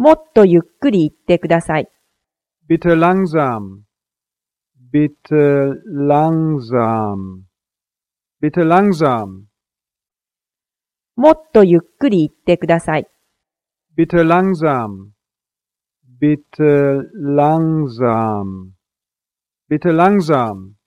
もっとゆっくり言ってください。Bitte langsam. Bitte langsam. Bitte langsam. もっとゆっくり言ってください。Bitte langsam. Bitte langsam. Bitte langsam.